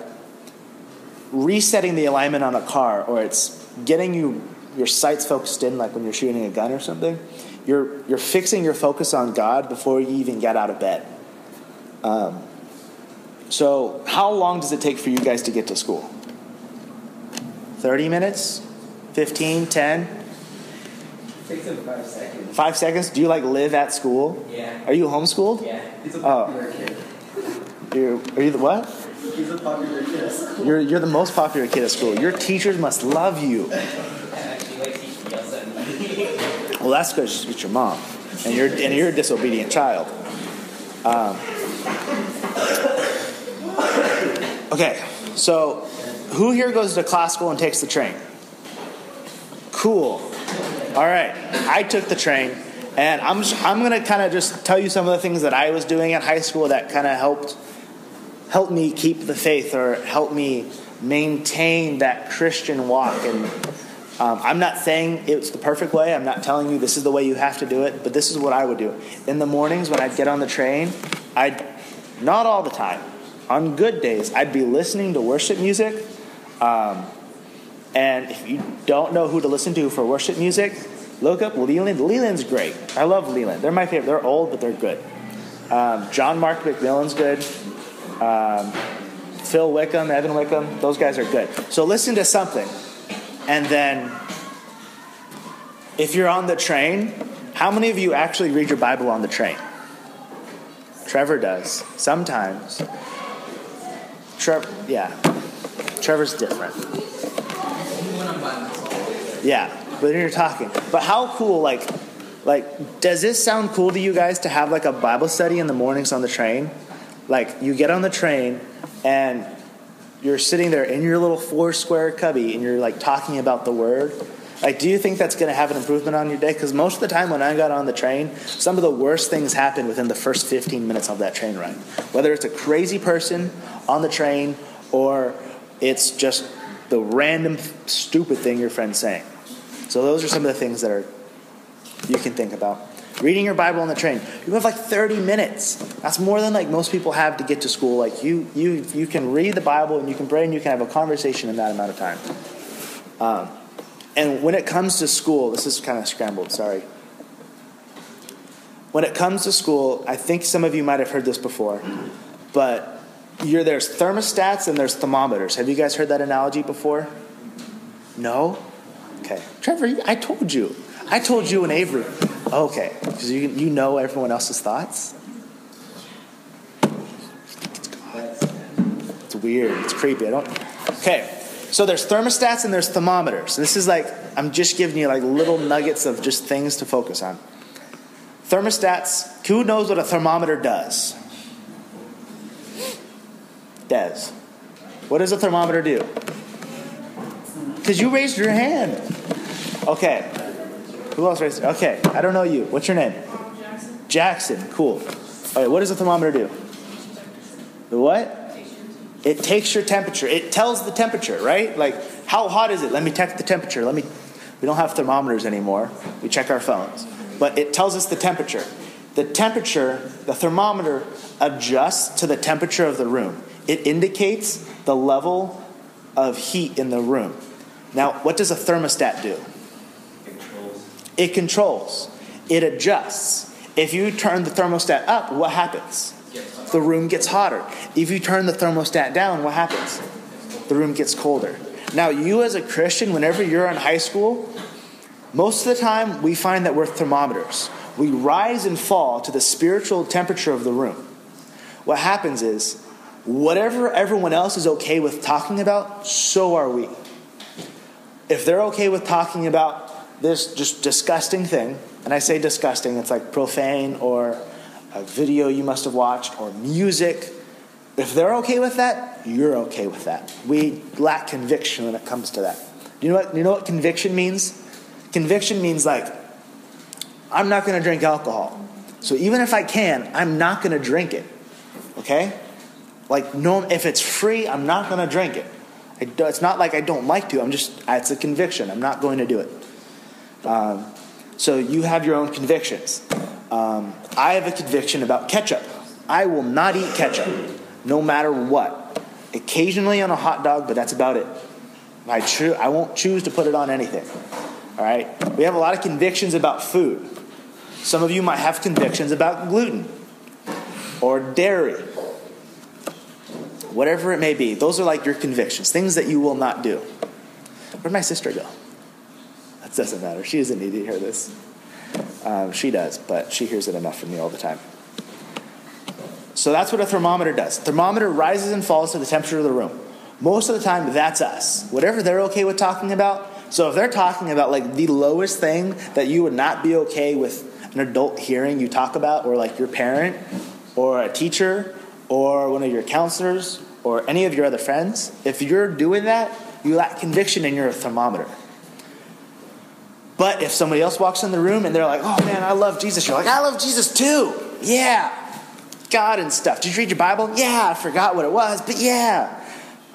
resetting the alignment on a car, or it's getting you your sights focused in, like when you're shooting a gun or something. You're you're fixing your focus on God before you even get out of bed. Um, so, how long does it take for you guys to get to school? 30 minutes? 15, 10? Takes him five seconds. Five seconds? Do you like live at school? Yeah. Are you homeschooled? Yeah. He's a Oh. kid. You're, are you the what? He's a popular kid at school. You're, you're the most popular kid at school. Your teachers must love you. (laughs) Actually, like he yells at me. Well, that's because it's your mom, and you're and you're a disobedient child. Um, okay, so who here goes to classical and takes the train? Cool. All right, I took the train, and I'm I'm gonna kind of just tell you some of the things that I was doing at high school that kind of helped help me keep the faith or help me maintain that Christian walk. And um, I'm not saying it's the perfect way. I'm not telling you this is the way you have to do it, but this is what I would do. In the mornings when I'd get on the train, I'd, not all the time, on good days, I'd be listening to worship music. Um, and if you don't know who to listen to for worship music, look up Leeland. Leeland's great. I love Leland. They're my favorite. They're old, but they're good. Um, John Mark McMillan's good. Um, Phil Wickham, Evan Wickham, those guys are good. So listen to something. And then, if you're on the train, how many of you actually read your Bible on the train? Trevor does. Sometimes. Trevor, yeah. Trevor's different. Yeah, but you're talking. But how cool, like, like, does this sound cool to you guys to have like a Bible study in the mornings on the train? Like, you get on the train and you're sitting there in your little four square cubby and you're like talking about the word. Like, do you think that's going to have an improvement on your day? Because most of the time when I got on the train, some of the worst things happen within the first 15 minutes of that train ride. Whether it's a crazy person on the train or it's just the random stupid thing your friend's saying. So those are some of the things that are you can think about. Reading your Bible on the train. You have like 30 minutes. That's more than like most people have to get to school. Like you you you can read the Bible and you can pray and you can have a conversation in that amount of time. Um, and when it comes to school, this is kind of scrambled, sorry. When it comes to school, I think some of you might have heard this before, but there's thermostats and there's thermometers. Have you guys heard that analogy before? No? Okay. Trevor, I told you. I told you and Avery. Okay. Because you, you know everyone else's thoughts? It's weird. It's creepy. I don't. Okay. So there's thermostats and there's thermometers. This is like, I'm just giving you like little nuggets of just things to focus on. Thermostats, who knows what a thermometer does? Des. What does a thermometer do? Because you raised your hand. Okay. Who else raised? Okay. I don't know you. What's your name? Jackson. Jackson. Cool. All right. What does a thermometer do? The what? It takes your temperature. It tells the temperature, right? Like, how hot is it? Let me check the temperature. Let me. We don't have thermometers anymore. We check our phones. But it tells us the temperature. The temperature, the thermometer adjusts to the temperature of the room. It indicates the level of heat in the room. Now, what does a thermostat do? It controls. It adjusts. If you turn the thermostat up, what happens? The room gets hotter. If you turn the thermostat down, what happens? The room gets colder. Now, you as a Christian, whenever you're in high school, most of the time we find that we're thermometers. We rise and fall to the spiritual temperature of the room. What happens is, whatever everyone else is okay with talking about, so are we. If they're okay with talking about this just disgusting thing, and I say disgusting, it's like profane or a video you must have watched or music. If they're okay with that, you're okay with that. We lack conviction when it comes to that. You know what, you know what conviction means? Conviction means like, I'm not going to drink alcohol. So even if I can, I'm not going to drink it. Okay? Like, no, if it's free, I'm not going to drink it. It's not like I don't like to. I'm just, it's a conviction. I'm not going to do it. Um, so you have your own convictions. Um, I have a conviction about ketchup. I will not eat ketchup, no matter what. Occasionally on a hot dog, but that's about it. I, cho- I won't choose to put it on anything. All right? We have a lot of convictions about food. Some of you might have convictions about gluten or dairy, whatever it may be. Those are like your convictions, things that you will not do. Where'd my sister go? That doesn't matter. She doesn't need to hear this. Um, she does, but she hears it enough from me all the time. So that's what a thermometer does. Thermometer rises and falls to the temperature of the room. Most of the time, that's us. Whatever they're okay with talking about. So if they're talking about like the lowest thing that you would not be okay with an adult hearing you talk about, or like your parent, or a teacher, or one of your counselors, or any of your other friends, if you're doing that, you lack conviction and you're a thermometer. But if somebody else walks in the room and they're like, oh man, I love Jesus, you're like, I love Jesus too. Yeah. God and stuff. Did you read your Bible? Yeah, I forgot what it was, but yeah.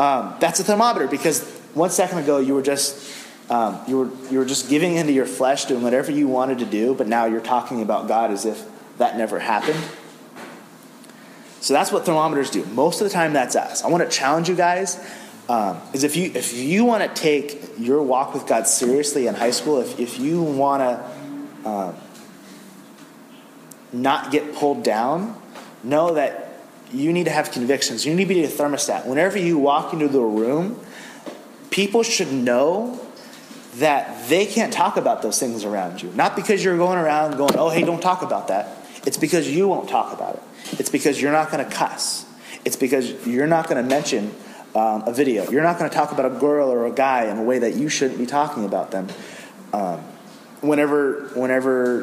Um, that's a thermometer because one second ago you were just um, you were you were just giving into your flesh, doing whatever you wanted to do, but now you're talking about God as if that never happened. So that's what thermometers do. Most of the time, that's us. I want to challenge you guys. Um, is if you if you want to take your walk with God seriously in high school, if if you want to uh, not get pulled down, know that you need to have convictions. You need to be a thermostat. Whenever you walk into the room, people should know that they can't talk about those things around you. Not because you're going around going, oh, hey, don't talk about that. It's because you won't talk about it. It's because you're not going to cuss. It's because you're not going to mention um, a video. You're not going to talk about a girl or a guy in a way that you shouldn't be talking about them. Um, whenever, whenever,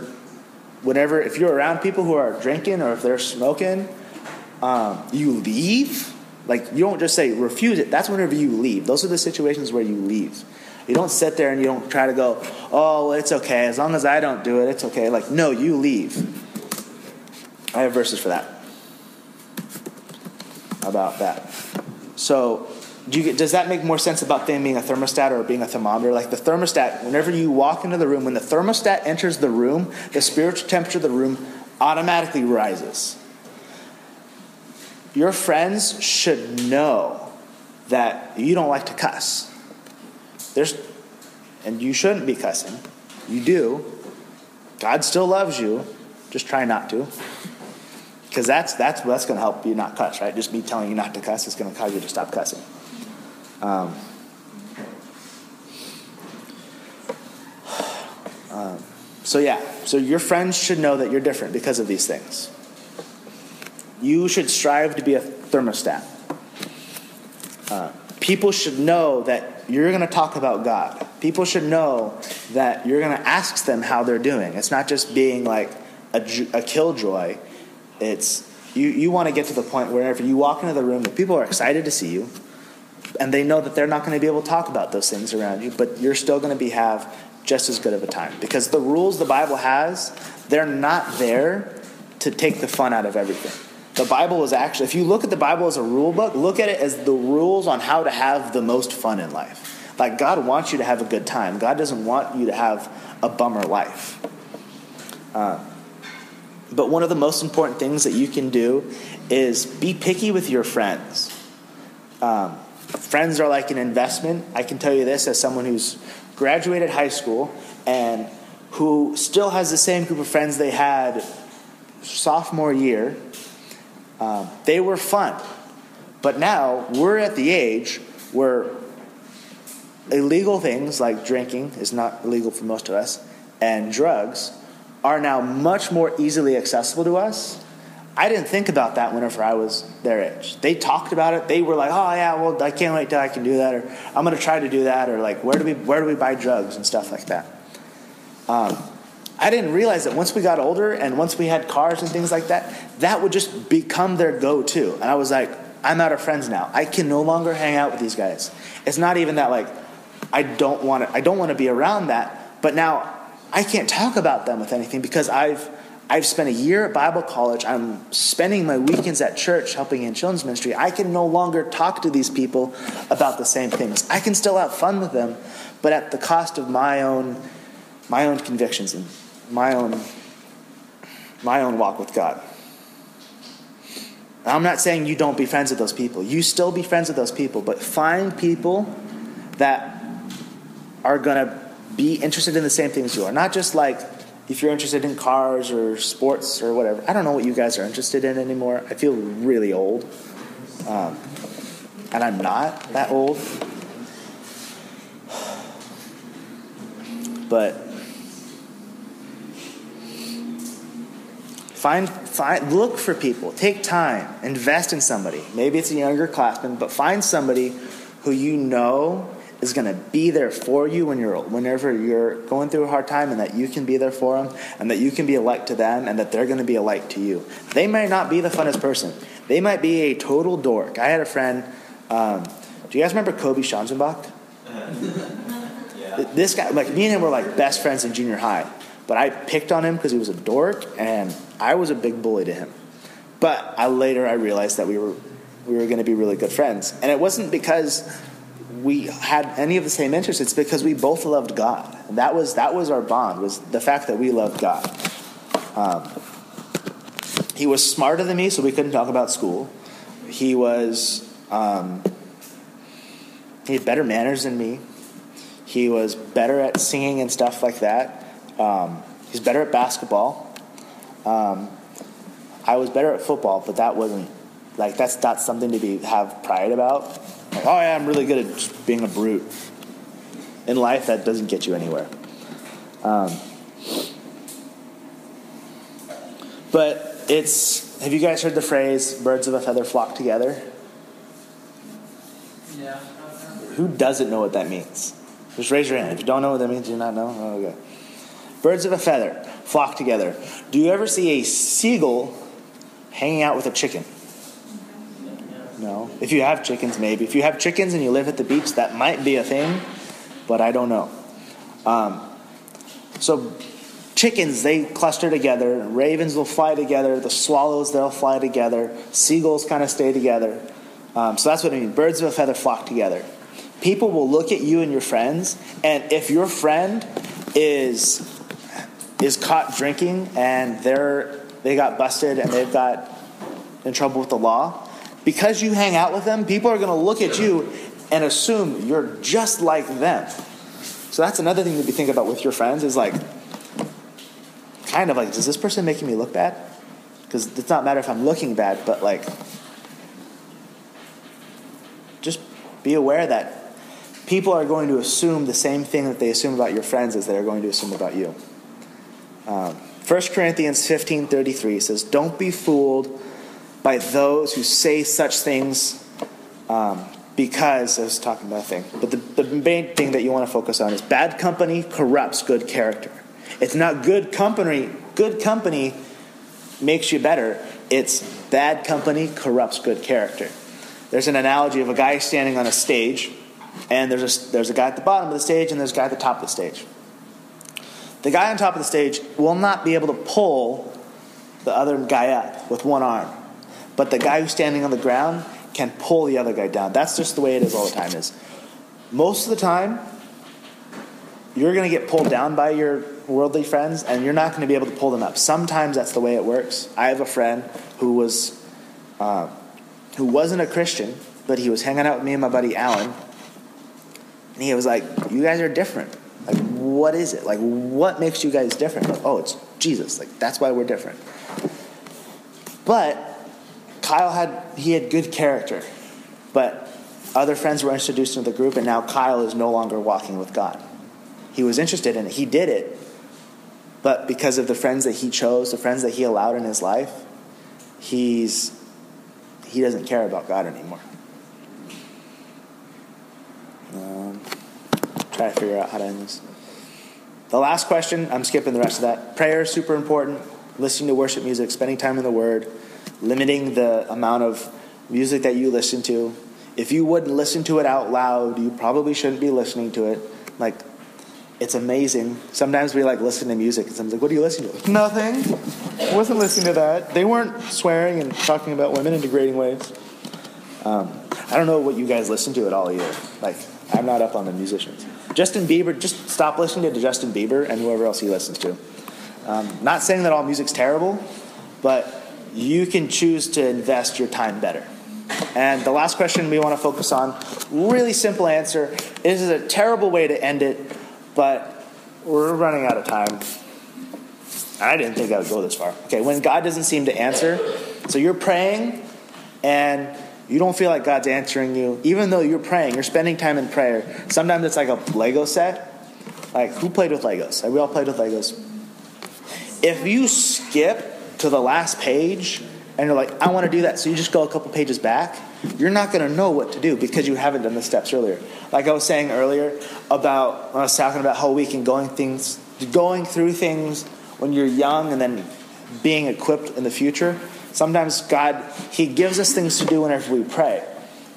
whenever, if you're around people who are drinking or if they're smoking, um, you leave. Like you don't just say refuse it. That's whenever you leave. Those are the situations where you leave. You don't sit there and you don't try to go, oh, it's okay. As long as I don't do it, it's okay. Like, no, you leave. I have verses for that. About that. So, do you get, does that make more sense about them being a thermostat or being a thermometer? Like the thermostat, whenever you walk into the room, when the thermostat enters the room, the spiritual temperature of the room automatically rises. Your friends should know that you don't like to cuss. There's, and you shouldn't be cussing. You do. God still loves you. Just try not to. Because that's, that's, that's going to help you not cuss, right? Just me telling you not to cuss is going to cause you to stop cussing. Um, um, so, yeah, so your friends should know that you're different because of these things. You should strive to be a thermostat. Uh, people should know that you're going to talk about God. People should know that you're going to ask them how they're doing. It's not just being like a, a killjoy. It's you, you want to get to the point where if you walk into the room, the people are excited to see you, and they know that they're not going to be able to talk about those things around you, but you're still going to be have just as good of a time because the rules the Bible has, they're not there to take the fun out of everything. the Bible is actually, if you look at the Bible as a rule book, look at it as the rules on how to have the most fun in life. Like, God wants you to have a good time, God doesn't want you to have a bummer life. Uh, but one of the most important things that you can do is be picky with your friends. Um, friends are like an investment. I can tell you this as someone who's graduated high school and who still has the same group of friends they had sophomore year. Um, they were fun. But now we're at the age where illegal things like drinking is not illegal for most of us, and drugs are now much more easily accessible to us. I didn't think about that whenever I was their age. They talked about it. They were like, "Oh yeah, well I can't wait till I can do that," or "I'm going to try to do that," or like, "Where do we where do we buy drugs and stuff like that." Um, I didn't realize that once we got older and once we had cars and things like that, that would just become their go-to. And I was like, I'm out of friends now. I can no longer hang out with these guys. It's not even that like I don't want to I don't want to be around that, but now I can't talk about them with anything because I've I've spent a year at Bible college. I'm spending my weekends at church helping in children's ministry. I can no longer talk to these people about the same things. I can still have fun with them, but at the cost of my own my own convictions and my own my own walk with God. I'm not saying you don't be friends with those people. You still be friends with those people, but find people that are going to be interested in the same things you are. Not just like if you're interested in cars or sports or whatever. I don't know what you guys are interested in anymore. I feel really old. Um, and I'm not that old. But Find, find, look for people. Take time. Invest in somebody. Maybe it's a younger classman, but find somebody who you know is going to be there for you when you're, whenever you're going through a hard time, and that you can be there for them, and that you can be a light to them, and that they're going to be a light to you. They might not be the funnest person. They might be a total dork. I had a friend. Um, do you guys remember Kobe Schanzenbach? (laughs) yeah. This guy, like me and him, were like best friends in junior high. But I picked on him because he was a dork, and I was a big bully to him. But I later I realized that we were we were going to be really good friends, and it wasn't because we had any of the same interests. It's because we both loved God. And that was that was our bond. Was the fact that we loved God. Um, he was smarter than me, so we couldn't talk about school. He was um, he had better manners than me. He was better at singing and stuff like that. Um, he's better at basketball. Um, I was better at football, but that wasn't like that's not something to be have pride about. Like, oh yeah, I'm really good at just being a brute. In life, that doesn't get you anywhere. Um, but it's. Have you guys heard the phrase "birds of a feather flock together"? Yeah. Who doesn't know what that means? Just raise your hand. If you don't know what that means, you not know. Oh, okay. Birds of a feather flock together. Do you ever see a seagull hanging out with a chicken? No. If you have chickens, maybe. If you have chickens and you live at the beach, that might be a thing, but I don't know. Um, so, chickens, they cluster together. Ravens will fly together. The swallows, they'll fly together. Seagulls kind of stay together. Um, so, that's what I mean. Birds of a feather flock together. People will look at you and your friends, and if your friend is is caught drinking and they're they got busted and they've got in trouble with the law, because you hang out with them, people are going to look at you and assume you're just like them. So that's another thing to be thinking about with your friends is like, kind of like, is this person making me look bad? Because it's not matter if I'm looking bad, but like, just be aware that people are going to assume the same thing that they assume about your friends as they're going to assume about you. Um, 1 Corinthians 15.33 says, Don't be fooled by those who say such things um, because, I was talking about a thing, but the, the main thing that you want to focus on is bad company corrupts good character. It's not good company, good company makes you better. It's bad company corrupts good character. There's an analogy of a guy standing on a stage, and there's a, there's a guy at the bottom of the stage, and there's a guy at the top of the stage. The guy on top of the stage will not be able to pull the other guy up with one arm. But the guy who's standing on the ground can pull the other guy down. That's just the way it is all the time. Is most of the time you're going to get pulled down by your worldly friends, and you're not going to be able to pull them up. Sometimes that's the way it works. I have a friend who was uh, who wasn't a Christian, but he was hanging out with me and my buddy Alan, and he was like, "You guys are different. Like, what is it? Like, what makes you guys different? Like, oh, it's Jesus. Like, that's why we're different." But Kyle had he had good character, but other friends were introduced into the group, and now Kyle is no longer walking with God. He was interested in it. He did it, but because of the friends that he chose, the friends that he allowed in his life, he's he doesn't care about God anymore. Um, try to figure out how to end this. The last question, I'm skipping the rest of that. Prayer is super important. Listening to worship music, spending time in the Word, limiting the amount of music that you listen to. If you wouldn't listen to it out loud, you probably shouldn't be listening to it. Like, it's amazing. Sometimes we like listen to music, and someone's like, "What are you listening to?" Nothing. I wasn't listening to that. They weren't swearing and talking about women in degrading ways. Um, I don't know what you guys listen to at all either. Like, I'm not up on the musicians. Justin Bieber, just stop listening to Justin Bieber and whoever else he listens to. Um, not saying that all music's terrible, but you can choose to invest your time better. And the last question we want to focus on, really simple answer. This is a terrible way to end it, but we're running out of time. I didn't think I would go this far. Okay, when God doesn't seem to answer, so you're praying and you don't feel like God's answering you, even though you're praying, you're spending time in prayer. Sometimes it's like a Lego set. Like, who played with Legos? Like, we all played with Legos. If you skip to the last page and you're like, I want to do that, so you just go a couple pages back, you're not going to know what to do because you haven't done the steps earlier. Like I was saying earlier about when I was talking about how we can going things, going through things when you're young and then being equipped in the future. Sometimes God, He gives us things to do whenever we pray.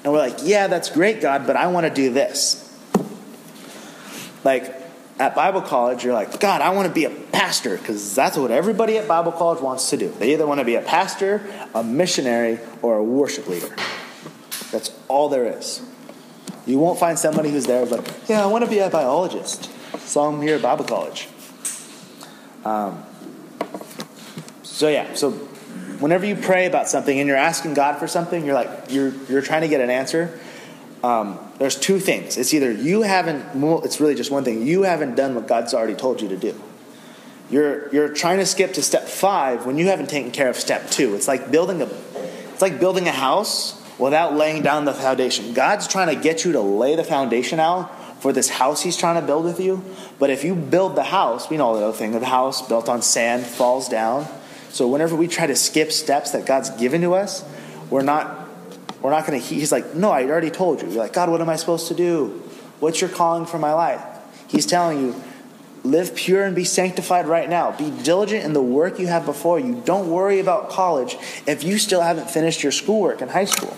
And we're like, yeah, that's great, God, but I want to do this. Like at Bible college, you're like, God, I want to be a pastor because that's what everybody at Bible college wants to do. They either want to be a pastor, a missionary, or a worship leader. That's all there is. You won't find somebody who's there like, yeah, I want to be a biologist, so I'm here at Bible college. Um, so yeah, so whenever you pray about something and you're asking God for something, you're like you're you're trying to get an answer. Um, there's two things. It's either you haven't. It's really just one thing. You haven't done what God's already told you to do. You're you're trying to skip to step five when you haven't taken care of step two. It's like building a. It's like building a house without laying down the foundation. God's trying to get you to lay the foundation out for this house He's trying to build with you. But if you build the house, we know the other thing the house built on sand falls down. So whenever we try to skip steps that God's given to us, we're not we're not going to he's like, "No, I already told you." You're like, "God, what am I supposed to do? What's your calling for my life?" He's telling you, "Live pure and be sanctified right now. Be diligent in the work you have before you. Don't worry about college if you still haven't finished your schoolwork in high school."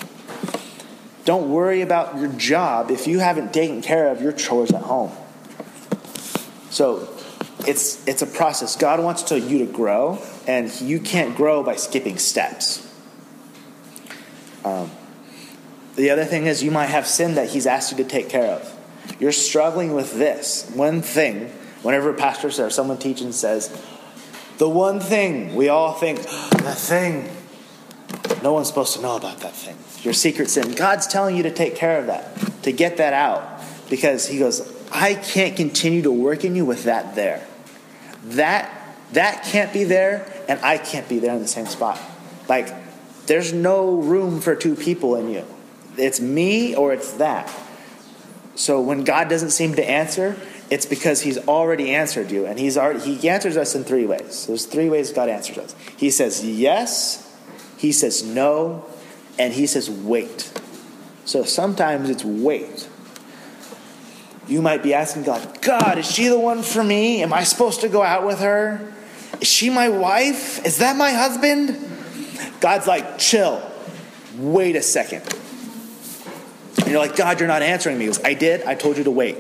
Don't worry about your job if you haven't taken care of your chores at home. So, it's it's a process. God wants to you to grow, and you can't grow by skipping steps. Um, the other thing is, you might have sin that He's asked you to take care of. You're struggling with this one thing. Whenever a pastor or someone teaching says, the one thing we all think, the thing, no one's supposed to know about that thing. Your secret sin. God's telling you to take care of that, to get that out, because He goes, I can't continue to work in you with that there. That that can't be there, and I can't be there in the same spot. Like, there's no room for two people in you. It's me or it's that. So when God doesn't seem to answer, it's because He's already answered you, and He's already He answers us in three ways. There's three ways God answers us. He says yes, He says no, and He says wait. So sometimes it's wait. You might be asking God, God, is she the one for me? Am I supposed to go out with her? Is she my wife? Is that my husband? God's like, chill. Wait a second. And you're like, God, you're not answering me. He goes, I did. I told you to wait.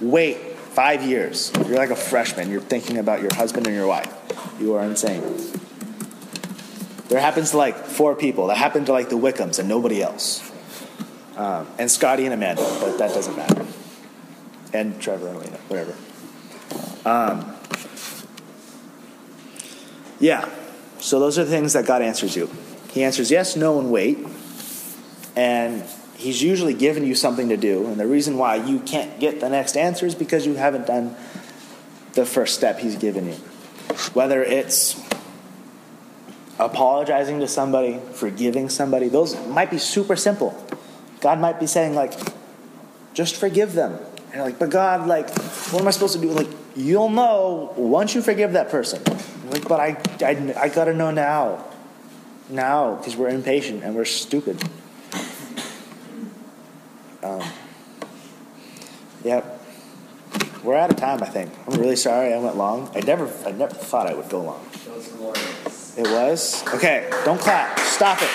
Wait five years. You're like a freshman. You're thinking about your husband and your wife. You are insane. There happens to like four people. That happened to like the Wickhams and nobody else. Um, and Scotty and Amanda, but that doesn't matter. And Trevor and Lena, whatever. Um, yeah. So those are the things that God answers you. He answers yes, no, and wait. And He's usually given you something to do. And the reason why you can't get the next answer is because you haven't done the first step He's given you. Whether it's apologizing to somebody, forgiving somebody, those might be super simple. God might be saying, like, just forgive them. And you're like, but God, like, what am I supposed to do? Like, you'll know once you forgive that person. Like, but I, I, I gotta know now. Now, because we're impatient and we're stupid. Um, yep. We're out of time, I think. I'm really sorry I went long. I never, I never thought I would go long. That was glorious. It was? Okay, don't clap. Stop it.